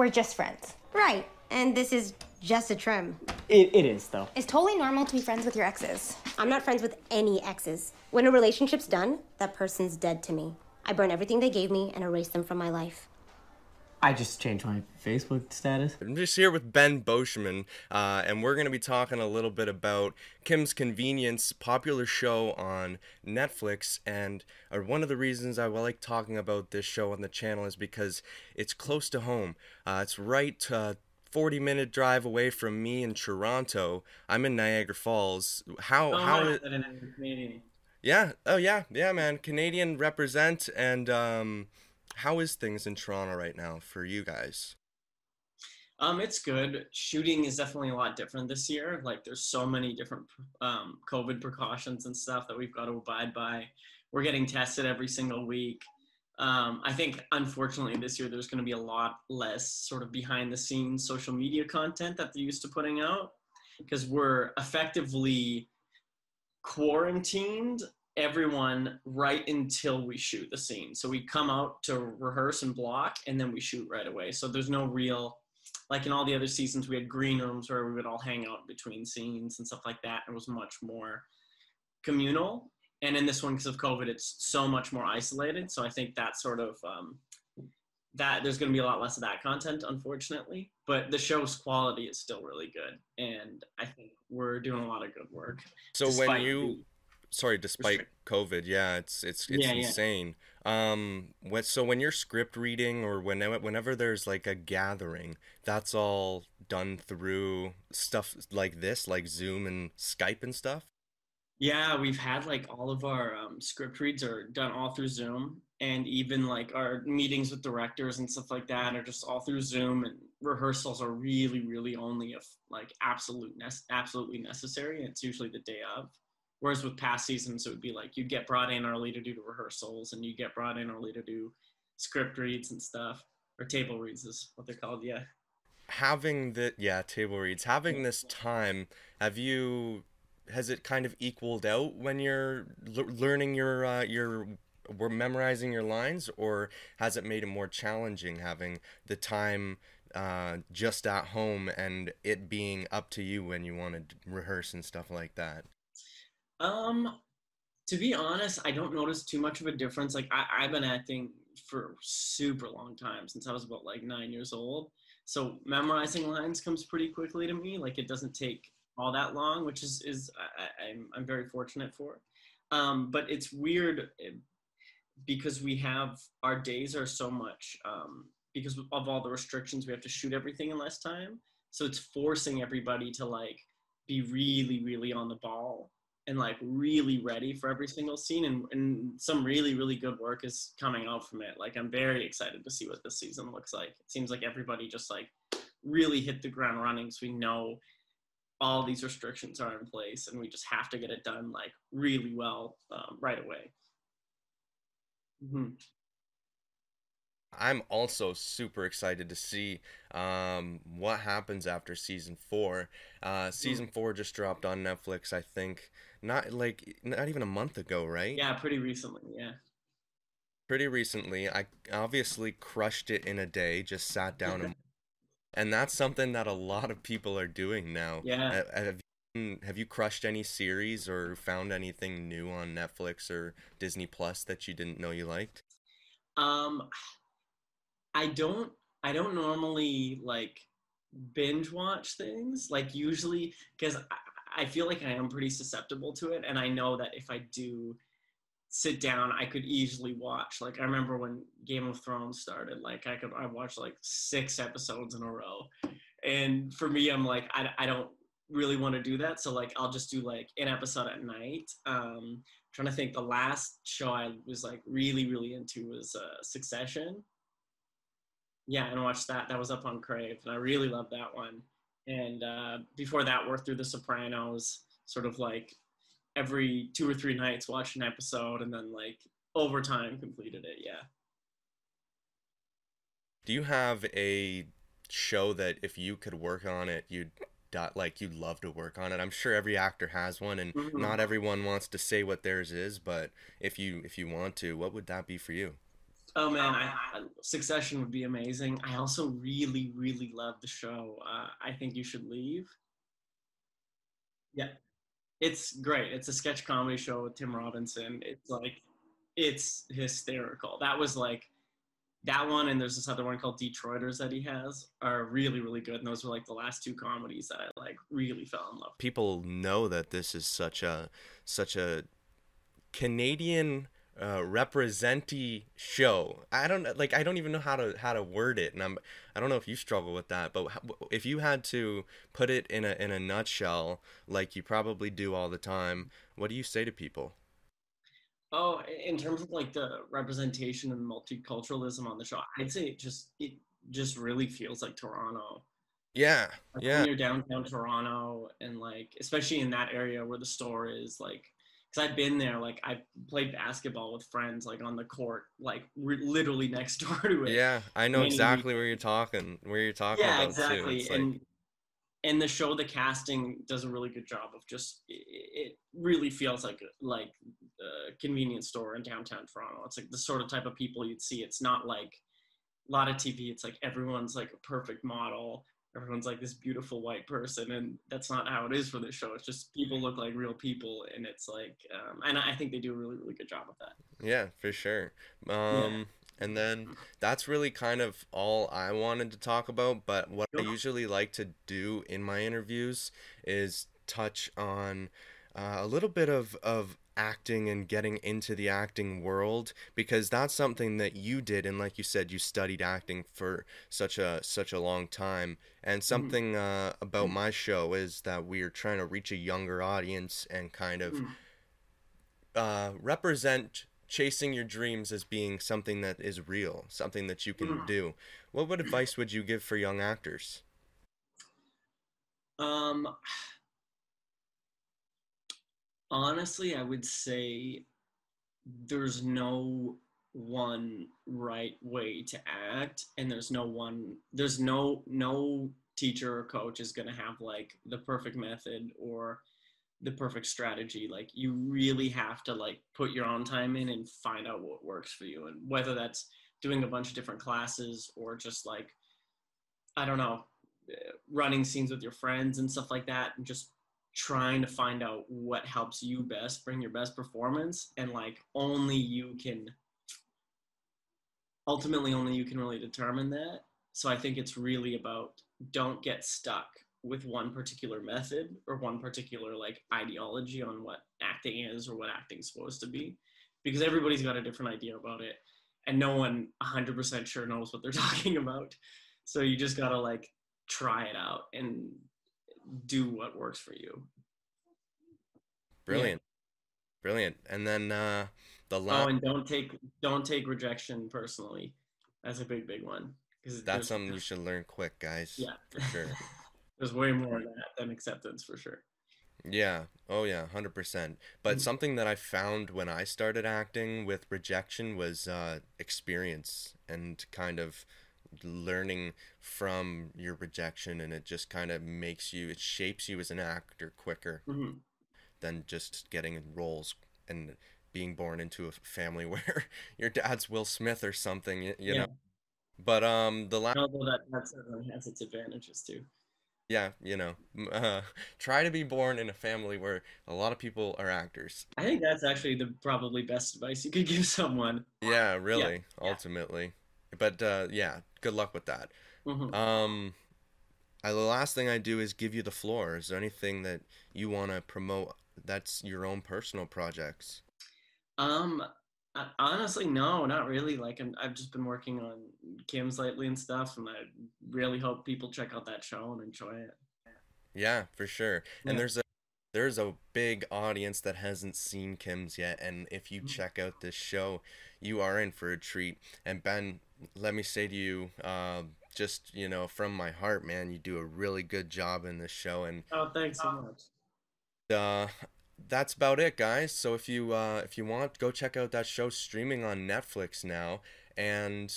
we're just friends. Right. And this is just a trim. It, it is, though. It's totally normal to be friends with your exes. I'm not friends with any exes. When a relationship's done, that person's dead to me. I burn everything they gave me and erase them from my life. I just changed my Facebook status. I'm just here with Ben Beauchemin, uh, and we're going to be talking a little bit about Kim's Convenience, popular show on Netflix. And uh, one of the reasons I like talking about this show on the channel is because it's close to home. Uh, it's right uh, 40 minute drive away from me in Toronto. I'm in Niagara Falls. How Oh, how my, is- that in Canadian. yeah. Oh yeah. Yeah, man. Canadian represent and um how is things in Toronto right now for you guys? Um, it's good. Shooting is definitely a lot different this year. Like, there's so many different um, COVID precautions and stuff that we've got to abide by. We're getting tested every single week. Um, I think, unfortunately, this year there's going to be a lot less sort of behind the scenes social media content that they're used to putting out because we're effectively quarantined everyone right until we shoot the scene. So we come out to rehearse and block, and then we shoot right away. So there's no real, like in all the other seasons, we had green rooms where we would all hang out between scenes and stuff like that. It was much more communal. And in this one, because of COVID, it's so much more isolated. So I think that sort of um, that there's going to be a lot less of that content, unfortunately. But the show's quality is still really good, and I think we're doing a lot of good work. So when you sorry, despite COVID, yeah, it's it's it's Yeah, yeah. insane. Um what so when you're script reading or whenever whenever there's like a gathering, that's all done through stuff like this, like Zoom and Skype and stuff? Yeah, we've had like all of our um, script reads are done all through Zoom, and even like our meetings with directors and stuff like that are just all through Zoom. And rehearsals are really, really only if like absolute nece- absolutely necessary. And it's usually the day of. Whereas with past seasons, it would be like you'd get brought in early to do the rehearsals, and you'd get brought in early to do script reads and stuff, or table reads is what they're called. Yeah. Having the yeah, table reads. Having this time, have you has it kind of equaled out when you're l- learning your uh, your we're memorizing your lines or has it made it more challenging having the time uh, just at home and it being up to you when you want to rehearse and stuff like that Um, to be honest, I don't notice too much of a difference. Like I, I've been acting for super long time since I was about like nine years old. So memorizing lines comes pretty quickly to me. Like it doesn't take all that long, which is is I, I- I'm I'm very fortunate for. Um, but it's weird eh, because we have our days are so much um, because of all the restrictions. We have to shoot everything in less time, so it's forcing everybody to like be really really on the ball and like really ready for every single scene and, and some really really good work is coming out from it. Like i'm very excited to see what this season looks like. It seems like everybody just like really hit the ground running so we know all these restrictions are in place and we just have to get it done like really well um, right away. Mhm. i'm also super excited to see um, what happens after season four. Uh, season four just dropped on netflix i think not like not even a month ago right yeah pretty recently yeah pretty recently. I obviously crushed it in a day, just sat down and and that's something that a lot of people are doing now. Yeah. Have you, have you crushed any series or found anything new on Netflix or Disney Plus that you didn't know you liked? Um, I don't. I don't normally like binge watch things. Like usually, because I, feel like I am pretty susceptible to it, and I know that if I do sit down, I could easily watch. Like I remember when Game of Thrones started. Like I could. I watched like six episodes in a row, and for me, I'm like I, I don't really want to do that. So like I'll just do like an episode at night. Um, trying to think the last show I was like really really into was uh, Succession. Yeah, and watched that. That was up on Crave, and I really loved that one. And uh, before that, worked through The Sopranos, sort of like every two or three nights, watched an episode, and then like over time completed it. Yeah. Do you have a show that if you could work on it, you'd dot like you'd love to work on it? I'm sure every actor has one, and Mhm. not everyone wants to say what theirs is. But if you if you want to, what would that be for you? Oh man, I, I, Succession would be amazing. I also really, really love the show. Uh, I think you should leave. Yeah, it's great. It's a sketch comedy show with Tim Robinson. It's like, it's hysterical. That was like, that one and there's this other one called Detroiters that he has are really, really good. And those were like the last two comedies that I like really fell in love. People know that this is such a such a Canadian uh, representee show. I don't like. I don't even know how to how to word it, and I'm. I don't know if you struggle with that, but if you had to put it in a in a nutshell, like you probably do all the time, what do you say to people? Oh, in terms of like the representation and multiculturalism on the show, I'd say it just it just really feels like Toronto. Yeah, like yeah. When you're downtown Toronto, and like especially in that area where the store is, like because I've been there. Like I played basketball with friends, like on the court, like re- literally next door to it. Yeah, I know exactly where you're talking. Where you're talking yeah, about exactly. too. and and the show, the casting does a really good job of just. It, it really feels like like a convenience store in downtown Toronto. It's like the sort of type of people you'd see. It's not like a lot of TV. It's like everyone's like a perfect model everyone's like this beautiful white person and that's not how it is for this show. It's just people look like real people and it's like um, and i think they do a really really good job of that. Yeah for sure. Um, yeah. and then that's really kind of all i wanted to talk about but what i usually like to do in my interviews is touch on uh, a little bit of, of acting and getting into the acting world because that's something that you did and like you said you studied acting for such a such a long time. And something uh, about my show is that we're trying to reach a younger audience and kind of uh, represent chasing your dreams as being something that is real something that you can do. What what advice would you give for young actors? Um honestly, I would say there's no one right way to act and there's no one there's no no teacher or coach is going to have like the perfect method or the perfect strategy. Like you really have to like put your own time in and find out what works for you and whether that's doing a bunch of different classes or just like i don't know eh, running scenes with your friends and stuff like that and just trying to find out what helps you best bring your best performance and like only you can ultimately only you can really determine that. So i think it's really about don't get stuck with one particular method or one particular like ideology on what acting is or what acting's supposed to be because everybody's got a different idea about it and no one 100% sure knows what they're talking about. So you just gotta like try it out and do what works for you. Brilliant. Yeah. Brilliant. And then uh the last Oh, and don't take don't take rejection personally. That's a big big one. Cuz that's something you should learn quick, guys. Yeah. For sure. there's way more of that than acceptance for sure. Yeah. Oh yeah, 100%. But mm-hmm. something that I found when I started acting with rejection was uh experience and kind of learning from your rejection and it just kind of makes you it shapes you as an actor quicker mm-hmm. than just getting roles and being born into a family where your dad's Will Smith or something you, you yeah. know but um the last although that that certainly has its advantages too yeah you know uh, try to be born in a family where a lot of people are actors i think that's actually the probably best advice you could give someone yeah really yeah. ultimately but uh, yeah, good luck with that. Mm-hmm. Um, I, the last thing I do is give you the floor. Is there anything that you want to promote? That's your own personal projects. Um, honestly, no, not really. Like i have just been working on Kim's lately and stuff, and I really hope people check out that show and enjoy it. Yeah, for sure. Yeah. And there's a there's a big audience that hasn't seen Kim's yet, and if you mm-hmm. check out this show, you are in for a treat. And Ben, let me say to you, uh, just you know, from my heart, man, you do a really good job in this show. And oh, thanks so much. Uh, that's about it, guys. So if you uh, if you want, go check out that show streaming on Netflix now. And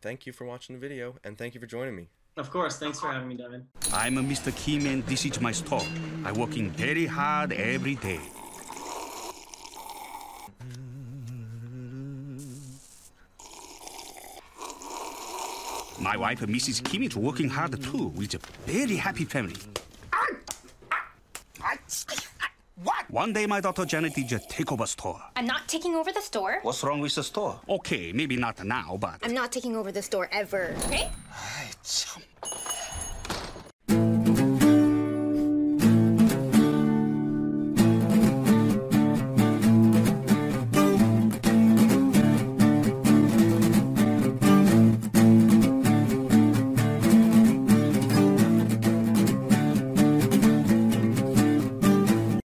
thank you for watching the video, and thank you for joining me. Of course. Thanks for having me, Devin. I'm a Mr. Kim, and this is my store. I'm working very hard every day. My wife, Mrs. Kim, is working hard too. It's a very happy family. What? One day, my daughter Janet is over the store. I'm not taking over the store. What's wrong with the store? Okay, maybe not now, but. I'm not taking over the store ever. Okay?